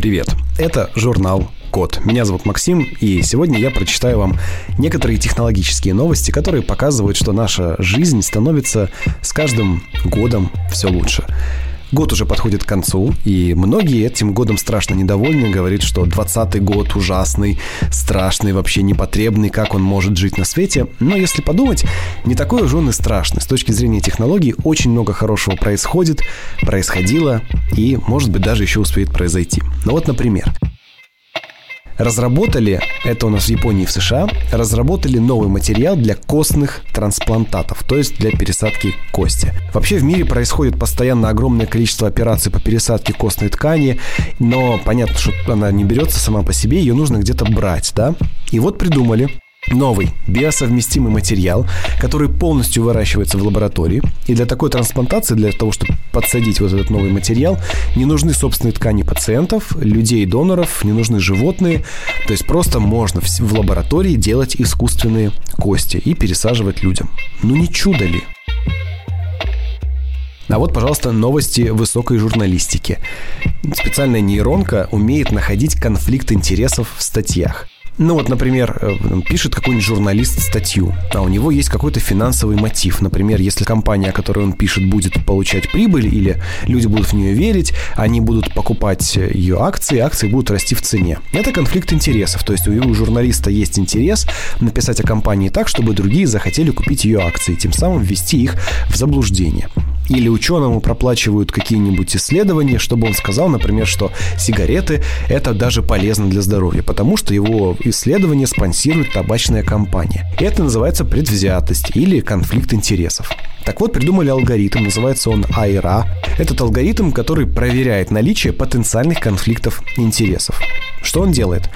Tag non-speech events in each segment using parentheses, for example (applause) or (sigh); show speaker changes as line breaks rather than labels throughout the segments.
Привет! Это журнал Код. Меня зовут Максим, и сегодня я прочитаю вам некоторые технологические новости, которые показывают, что наша жизнь становится с каждым годом все лучше. Год уже подходит к концу, и многие этим годом страшно недовольны, говорят, что 20 год ужасный, страшный, вообще непотребный, как он может жить на свете. Но если подумать, не такой уж он и страшный. С точки зрения технологий очень много хорошего происходит, происходило и, может быть, даже еще успеет произойти. Ну вот, например, разработали, это у нас в Японии и в США, разработали новый материал для костных трансплантатов, то есть для пересадки кости. Вообще в мире происходит постоянно огромное количество операций по пересадке костной ткани, но понятно, что она не берется сама по себе, ее нужно где-то брать, да? И вот придумали Новый биосовместимый материал, который полностью выращивается в лаборатории. И для такой трансплантации, для того, чтобы подсадить вот этот новый материал, не нужны собственные ткани пациентов, людей, доноров, не нужны животные. То есть просто можно в лаборатории делать искусственные кости и пересаживать людям. Ну не чудо ли? А вот, пожалуйста, новости высокой журналистики. Специальная нейронка умеет находить конфликт интересов в статьях. Ну вот, например, э, пишет какой-нибудь журналист статью, а у него есть какой-то финансовый мотив. Например, если компания, о которой он пишет, будет получать прибыль или люди будут в нее верить, они будут покупать ее акции, акции будут расти в цене. Это конфликт интересов. То есть у журналиста есть интерес написать о компании так, чтобы другие захотели купить ее акции, тем самым ввести их в заблуждение. Или ученому проплачивают какие-нибудь исследования, чтобы он сказал, например, что сигареты – это даже полезно для здоровья, потому что его исследование спонсирует табачная компания. Это называется предвзятость или конфликт интересов. Так вот, придумали алгоритм, называется он AIRA. Этот алгоритм, который проверяет наличие потенциальных конфликтов интересов. Что он делает?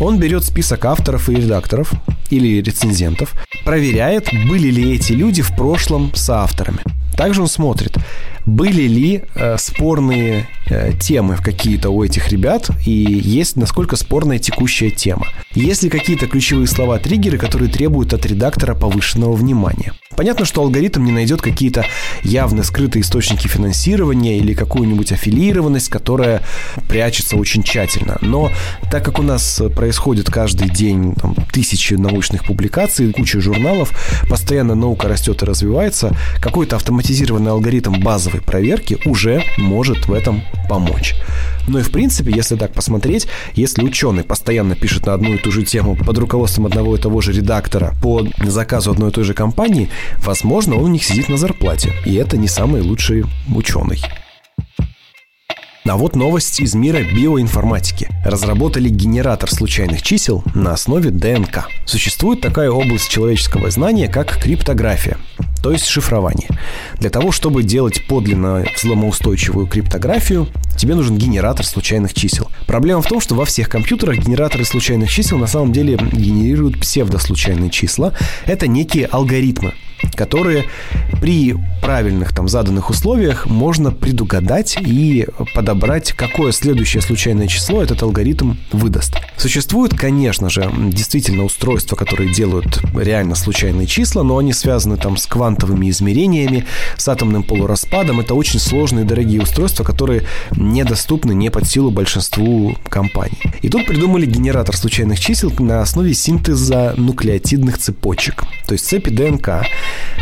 Он берет список авторов и редакторов или рецензентов, проверяет, были ли эти люди в прошлом соавторами. Также он смотрит, были ли э, спорные э, темы какие-то у этих ребят и есть насколько спорная текущая тема. Есть ли какие-то ключевые слова-триггеры, которые требуют от редактора повышенного внимания. Понятно, что алгоритм не найдет какие-то явно скрытые источники финансирования или какую-нибудь аффилированность, которая прячется очень тщательно. Но так как у нас происходит каждый день там, тысячи научных публикаций, куча журналов, постоянно наука растет и развивается, какой-то автоматизированный алгоритм базовой проверки уже может в этом помочь. Ну и в принципе, если так посмотреть, если ученый постоянно пишет на одну и ту же тему под руководством одного и того же редактора по заказу одной и той же компании, возможно, он у них сидит на зарплате. И это не самый лучший ученый. А вот новость из мира биоинформатики. Разработали генератор случайных чисел на основе ДНК. Существует такая область человеческого знания, как криптография то есть шифрование. Для того, чтобы делать подлинно взломоустойчивую криптографию, тебе нужен генератор случайных чисел. Проблема в том, что во всех компьютерах генераторы случайных чисел на самом деле генерируют псевдослучайные числа. Это некие алгоритмы, которые при правильных там заданных условиях можно предугадать и подобрать, какое следующее случайное число этот алгоритм выдаст. Существуют, конечно же, действительно устройства, которые делают реально случайные числа, но они связаны там с квантовыми измерениями, с атомным полураспадом. Это очень сложные дорогие устройства, которые недоступны не под силу большинству компаний. И тут придумали генератор случайных чисел на основе синтеза нуклеотидных цепочек. То есть цепи ДНК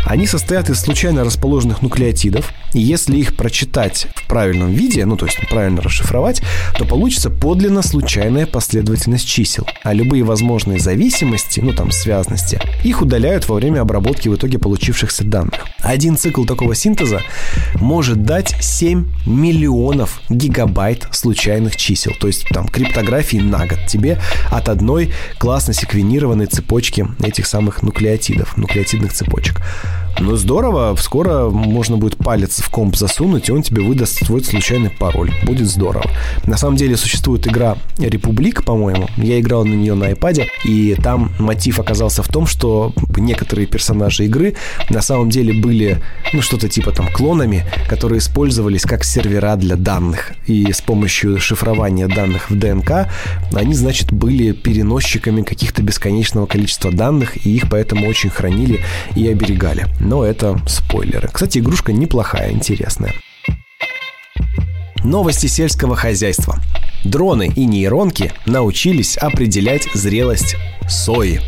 они состоят из случайно расположенных нуклеотидов, и если их прочитать в правильном виде, ну то есть правильно расшифровать, то получится подлинно случайная последовательность чисел. А любые возможные зависимости, ну там связности, их удаляют во время обработки в итоге получившихся данных. Один цикл такого синтеза может дать 7 миллионов гигабайт случайных чисел, то есть там криптографии на год тебе от одной классно секвенированной цепочки этих самых нуклеотидов, нуклеотидных цепочек. Ну, здорово, скоро можно будет палец в комп засунуть, и он тебе выдаст свой случайный пароль. Будет здорово. На самом деле существует игра Републик, по-моему. Я играл на нее на iPad, и там мотив оказался в том, что некоторые персонажи игры на самом деле были, ну, что-то типа там клонами, которые использовались как сервера для данных. И с помощью шифрования данных в ДНК они, значит, были переносчиками каких-то бесконечного количества данных, и их поэтому очень хранили и оберегали но это спойлеры. Кстати, игрушка неплохая, интересная. Новости сельского хозяйства. Дроны и нейронки научились определять зрелость сои.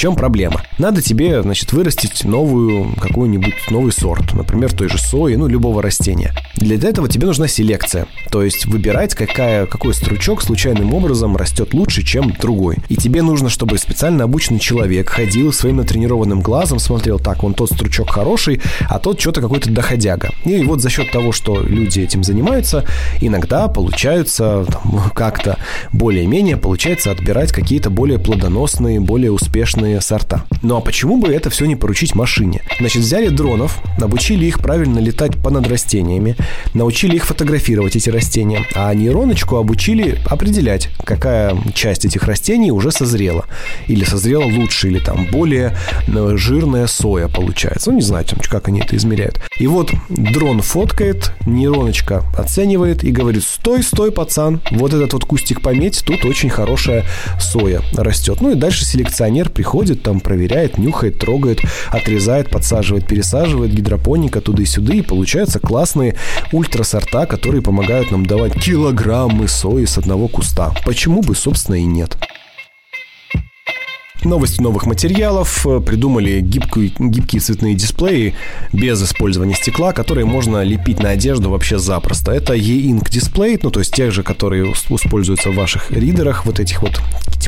Чем проблема? Надо тебе, значит, вырастить новую, какую-нибудь новый сорт, например, той же сои, ну, любого растения. Для этого тебе нужна селекция, то есть выбирать, какая, какой стручок случайным образом растет лучше, чем другой. И тебе нужно, чтобы специально обученный человек ходил своим натренированным глазом, смотрел, так, вон тот стручок хороший, а тот что-то какой-то доходяга. И вот за счет того, что люди этим занимаются, иногда получаются (laughs) как-то более-менее получается отбирать какие-то более плодоносные, более успешные разные сорта. Ну а почему бы это все не поручить машине? Значит, взяли дронов, обучили их правильно летать понад растениями, научили их фотографировать эти растения, а нейроночку обучили определять, какая часть этих растений уже созрела. Или созрела лучше, или там более э, жирная соя получается. Ну, не знаю, как они это измеряют. И вот дрон фоткает, нейроночка оценивает и говорит, стой, стой, пацан, вот этот вот кустик пометь, тут очень хорошая соя растет. Ну и дальше селекционер приходит приходит, там проверяет, нюхает, трогает, отрезает, подсаживает, пересаживает гидропоника туда и сюда, и получаются классные ультрасорта, которые помогают нам давать килограммы сои с одного куста. Почему бы, собственно, и нет. Новости новых материалов. Придумали гибкие, гибкие цветные дисплеи без использования стекла, которые можно лепить на одежду вообще запросто. Это e-ink дисплей, ну то есть тех же, которые используются в ваших ридерах, вот этих вот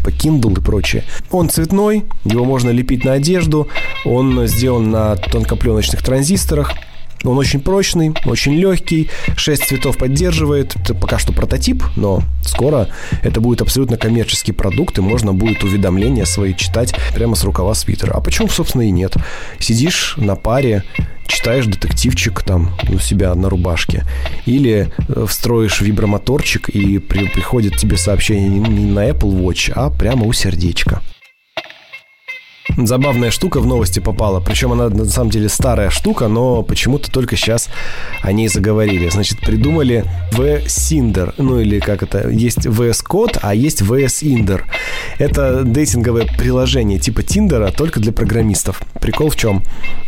типа Kindle и прочее. Он цветной, его можно лепить на одежду, он сделан на тонкопленочных транзисторах, он очень прочный, очень легкий, 6 цветов поддерживает. Это пока что прототип, но скоро это будет абсолютно коммерческий продукт, и можно будет уведомления свои читать прямо с рукава свитера. А почему, собственно, и нет? Сидишь на паре, читаешь детективчик там у себя на рубашке, или э, встроишь вибромоторчик, и при, приходит тебе сообщение не на Apple Watch, а прямо у сердечка. Забавная штука в новости попала. Причем она на самом деле старая штука, но почему-то только сейчас о ней заговорили. Значит, придумали V-Cinder. Ну или как это? Есть VS Code, а есть VS Inder. Это дейтинговое приложение типа Тиндера, только для программистов. Прикол в чем?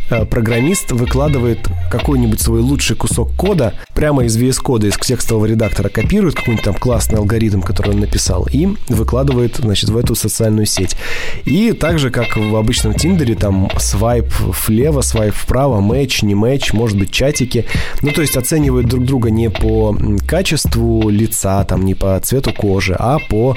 Э, программист выкладывает какой-нибудь свой лучший кусок кода прямо из VS кода, из текстового редактора, копирует какой-нибудь там классный алгоритм, который он написал, и выкладывает, значит, в эту социальную сеть. И так же, как в обычном Тиндере, там свайп влево, свайп вправо, матч, не матч, может быть, чатики. Ну, то есть оценивают друг друга не по качеству лица, там, не по цвету кожи, а по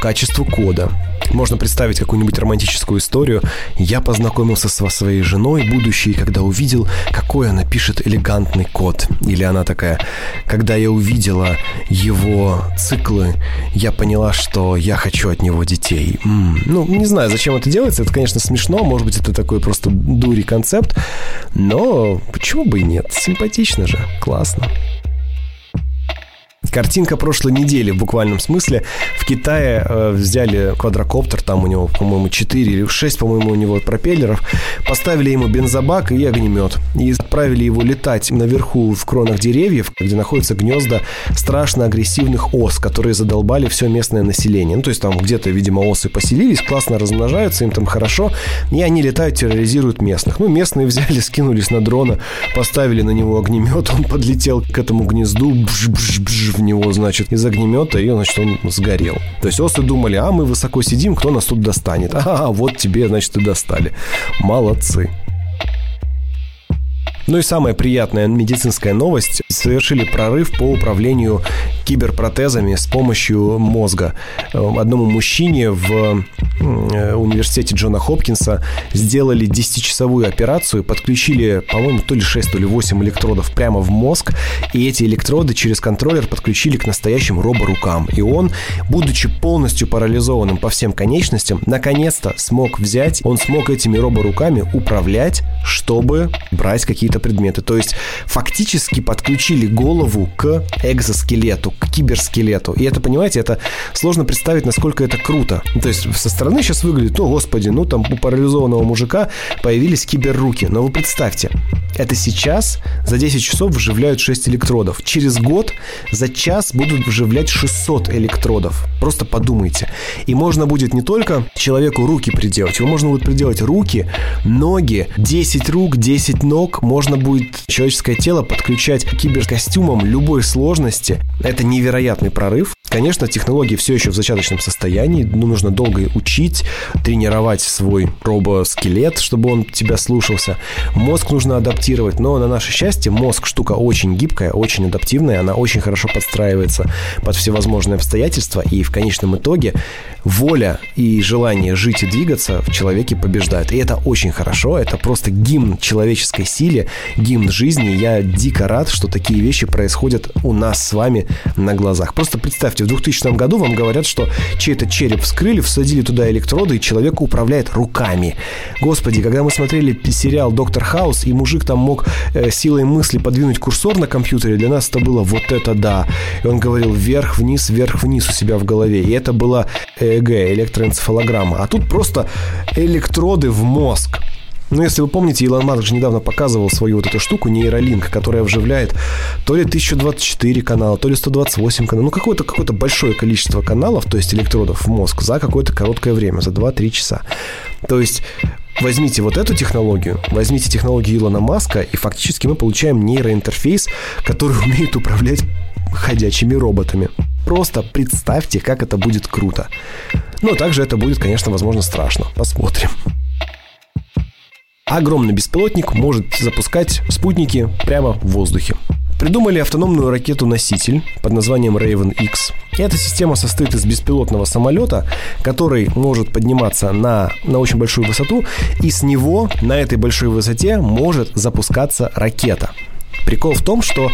качеству кода. Можно представить какую-нибудь романтическую историю. Я познакомился со своей женой будущей, когда увидел, какой она пишет элегантный код. Или она такая, когда я увидела его циклы, я поняла, что я хочу от него детей. М-м. Ну, не знаю, зачем это делается. Это, конечно, смешно. Может быть, это такой просто дури концепт. Но почему бы и нет? Симпатично же. Классно. Картинка прошлой недели в буквальном смысле. В Китае э, взяли квадрокоптер, там у него, по-моему, 4 или 6, по-моему, у него пропеллеров, поставили ему бензобак и огнемет. И отправили его летать наверху в кронах деревьев, где находятся гнезда страшно агрессивных ос, которые задолбали все местное население. Ну, то есть там где-то, видимо, осы поселились, классно размножаются, им там хорошо, и они летают, терроризируют местных. Ну, местные (laughs) взяли, скинулись на дрона, поставили на него огнемет, он подлетел к этому гнезду, бж-бж-бж, в него, значит, из огнемета, и, значит, он сгорел. То есть осы думали, а мы высоко сидим, кто нас тут достанет? Ага, вот тебе, значит, и достали. Молодцы. Ну и самая приятная медицинская новость. Совершили прорыв по управлению киберпротезами с помощью мозга. Одному мужчине в э, университете Джона Хопкинса сделали 10-часовую операцию, подключили, по-моему, то ли 6, то ли 8 электродов прямо в мозг, и эти электроды через контроллер подключили к настоящим роборукам. И он, будучи полностью парализованным по всем конечностям, наконец-то смог взять, он смог этими роборуками управлять, чтобы брать какие-то какие-то предметы. То есть фактически подключили голову к экзоскелету, к киберскелету. И это, понимаете, это сложно представить, насколько это круто. То есть со стороны сейчас выглядит, о, господи, ну там у парализованного мужика появились киберруки. Но вы представьте, это сейчас за 10 часов вживляют 6 электродов. Через год за час будут вживлять 600 электродов. Просто подумайте. И можно будет не только человеку руки приделать, его можно будет приделать руки, ноги, 10 рук, 10 ног, можно будет человеческое тело подключать к киберкостюмам любой сложности, Это невероятный прорыв. Конечно, технологии все еще в зачаточном состоянии, ну, нужно долго учить, тренировать свой робоскелет, чтобы он тебя слушался. Мозг нужно адаптировать, но на наше счастье мозг штука очень гибкая, очень адаптивная, она очень хорошо подстраивается под всевозможные обстоятельства, и в конечном итоге воля и желание жить и двигаться в человеке побеждают. И это очень хорошо, это просто гимн человеческой силе, гимн жизни. Я дико рад, что такие вещи происходят у нас с вами на глазах. Просто представьте, в 2000 году вам говорят, что чей-то череп вскрыли, всадили туда электроды, и человек управляет руками. Господи, когда мы смотрели сериал «Доктор Хаус», и мужик там мог э, силой мысли подвинуть курсор на компьютере, для нас это было вот это да. И он говорил вверх-вниз, вверх-вниз у себя в голове. И это была ЭЭГ, электроэнцефалограмма. А тут просто электроды в мозг. Ну, если вы помните, Илон Маск же недавно показывал свою вот эту штуку, нейролинк, которая вживляет то ли 1024 канала, то ли 128 каналов, ну, какое-то какое большое количество каналов, то есть электродов в мозг за какое-то короткое время, за 2-3 часа. То есть возьмите вот эту технологию, возьмите технологию Илона Маска, и фактически мы получаем нейроинтерфейс, который (laughs) умеет управлять ходячими роботами. Просто представьте, как это будет круто. Ну, также это будет, конечно, возможно, страшно. Посмотрим. Огромный беспилотник может запускать спутники прямо в воздухе. Придумали автономную ракету-носитель под названием Raven X. Эта система состоит из беспилотного самолета, который может подниматься на, на очень большую высоту, и с него на этой большой высоте может запускаться ракета. Прикол в том, что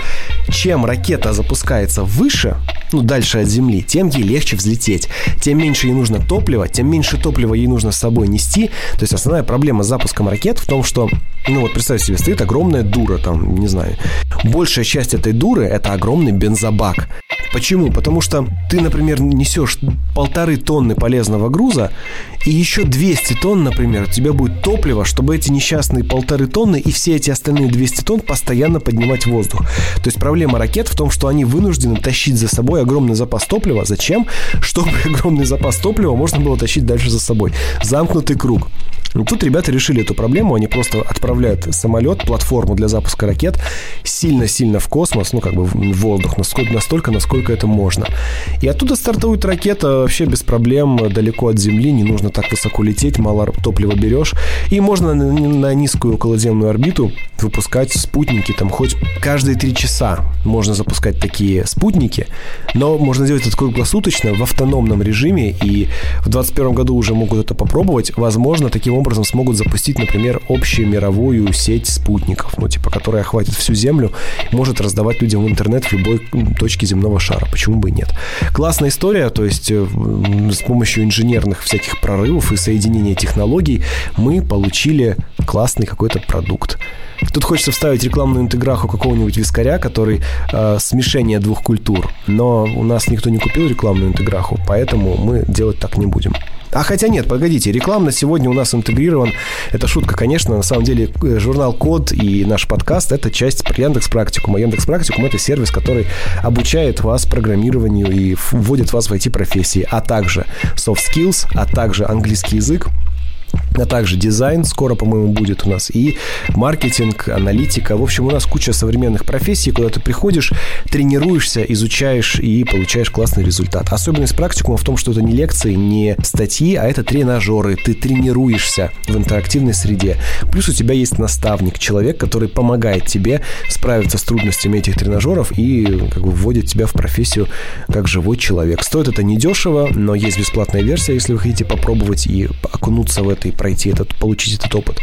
чем ракета запускается выше, ну, дальше от Земли, тем ей легче взлететь. Тем меньше ей нужно топлива, тем меньше топлива ей нужно с собой нести. То есть основная проблема с запуском ракет в том, что, ну вот представь себе, стоит огромная дура там, не знаю. Большая часть этой дуры – это огромный бензобак. Почему? Потому что ты, например, несешь полторы тонны полезного груза, и еще 200 тонн, например, у тебя будет топливо, чтобы эти несчастные полторы тонны и все эти остальные 200 тонн постоянно поднимать воздух. То есть проблема ракет в том, что они вынуждены тащить за собой огромный запас топлива. Зачем? Чтобы (laughs) огромный запас топлива можно было тащить дальше за собой. Замкнутый круг. Тут ребята решили эту проблему, они просто отправляют самолет, платформу для запуска ракет сильно-сильно в космос, ну как бы в воздух, насколько, настолько, насколько это можно. И оттуда стартует ракета вообще без проблем, далеко от Земли, не нужно так высоко лететь, мало топлива берешь. И можно на, на низкую околоземную орбиту выпускать спутники, там хоть каждые три часа можно запускать такие спутники, но можно делать это круглосуточно в автономном режиме, и в 2021 году уже могут это попробовать. Возможно, таким образом смогут запустить, например, общую мировую сеть спутников, ну, типа, которая охватит всю Землю, может раздавать людям в интернет в любой точке земного шара. Почему бы и нет? Классная история, то есть э, с помощью инженерных всяких прорывов и соединения технологий мы получили классный какой-то продукт. Тут хочется вставить рекламную интеграху какого-нибудь вискаря, который э, смешение двух культур. Но у нас никто не купил рекламную интеграху, поэтому мы делать так не будем. А хотя нет, погодите, рекламно сегодня у нас интегрирован. Это шутка, конечно. На самом деле э, журнал Код и наш подкаст – это часть Яндекс Практикума. Яндекс Практикум – это сервис, который обучает вас программированию и вводит вас в IT-профессии, а также soft skills, а также английский язык, а также дизайн скоро, по-моему, будет у нас, и маркетинг, аналитика. В общем, у нас куча современных профессий, куда ты приходишь, тренируешься, изучаешь и получаешь классный результат. Особенность практикума в том, что это не лекции, не статьи, а это тренажеры. Ты тренируешься в интерактивной среде. Плюс у тебя есть наставник, человек, который помогает тебе справиться с трудностями этих тренажеров и как бы вводит тебя в профессию как живой человек. Стоит это недешево, но есть бесплатная версия, если вы хотите попробовать и окунуться в это и пройти этот, получить этот опыт.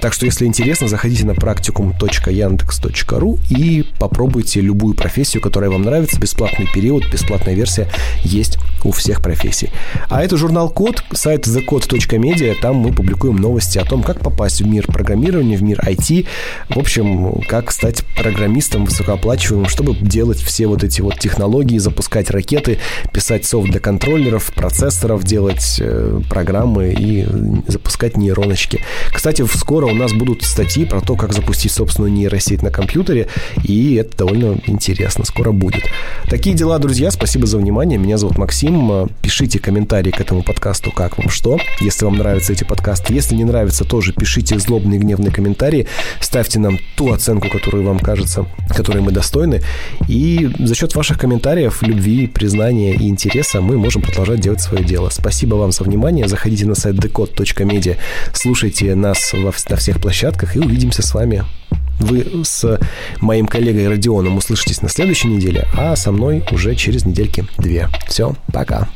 Так что, если интересно, заходите на практикум.яндекс.ру и попробуйте любую профессию, которая вам нравится. Бесплатный период, бесплатная версия есть у всех профессий. А это журнал Код, сайт thecode.media. Там мы публикуем новости о том, как попасть в мир программирования, в мир IT. В общем, как стать программистом высокооплачиваемым, чтобы делать все вот эти вот технологии, запускать ракеты, писать софт для контроллеров, процессоров, делать э, программы и запускать нейроночки. Кстати, скоро у нас будут статьи про то, как запустить собственную нейросеть на компьютере, и это довольно интересно, скоро будет. Такие дела, друзья, спасибо за внимание, меня зовут Максим, обсудим. Пишите комментарии к этому подкасту, как вам что, если вам нравятся эти подкасты. Если не нравится, тоже пишите злобные, гневные комментарии. Ставьте нам ту оценку, которую вам кажется, которой мы достойны. И за счет ваших комментариев, любви, признания и интереса мы можем продолжать делать свое дело. Спасибо вам за внимание. Заходите на сайт decode.media, слушайте нас во, на всех площадках и увидимся с вами вы с моим коллегой Родионом услышитесь на следующей неделе, а со мной уже через недельки две. Все, пока.